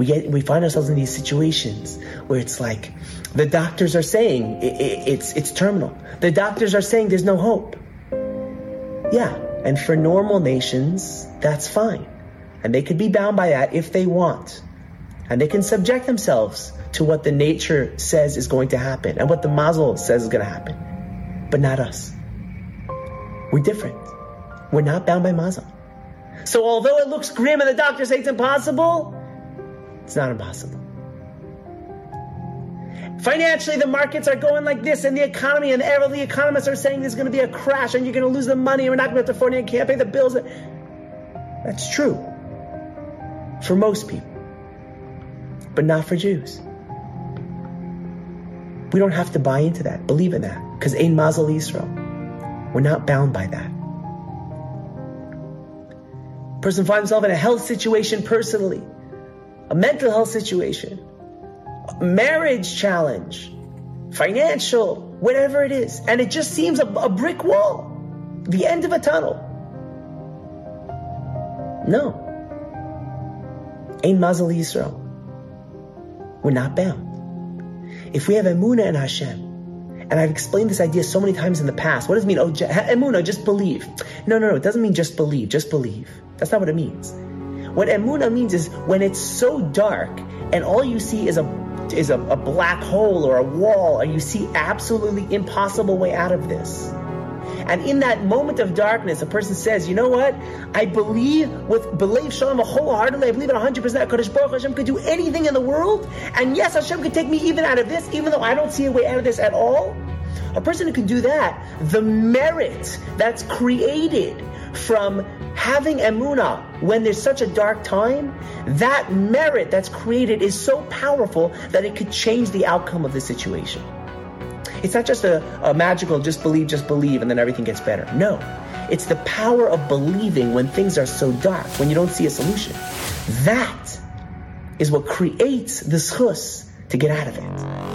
We get we find ourselves in these situations where it's like the doctors are saying it, it, it's it's terminal. The doctors are saying there's no hope. Yeah, and for normal nations, that's fine. And they could be bound by that if they want. And they can subject themselves to what the nature says is going to happen and what the mazel says is going to happen. But not us. We're different. We're not bound by mazel. So although it looks grim and the doctors say it's impossible, it's not impossible. Financially, the markets are going like this, and the economy and all the economists are saying there's going to be a crash, and you're going to lose the money, and we're not going to afford it, and can't pay the bills. That's true for most people, but not for Jews. We don't have to buy into that, believe in that, because Ein Mazel Yisrael. We're not bound by that. Person finds himself in a health situation personally, a mental health situation, a marriage challenge, financial, whatever it is, and it just seems a, a brick wall, the end of a tunnel. No. Ein Mazel Yisrael. We're not bound. If we have emuna in Hashem, and I've explained this idea so many times in the past. What does it mean? Oh, emuna, just believe. No, no, no. It doesn't mean just believe. Just believe. That's not what it means. What emuna means is when it's so dark and all you see is a is a, a black hole or a wall, and you see absolutely impossible way out of this. And in that moment of darkness, a person says, you know what? I believe with belief Shalom wholeheartedly, I believe in 100% that Kadosh Baruch Hashem could do anything in the world. And yes, Hashem could take me even out of this, even though I don't see a way out of this at all. A person who can do that, the merit that's created from having emuna when there's such a dark time, that merit that's created is so powerful that it could change the outcome of the situation. It's not just a, a magical just believe, just believe, and then everything gets better. No. It's the power of believing when things are so dark, when you don't see a solution. That is what creates the schus to get out of it.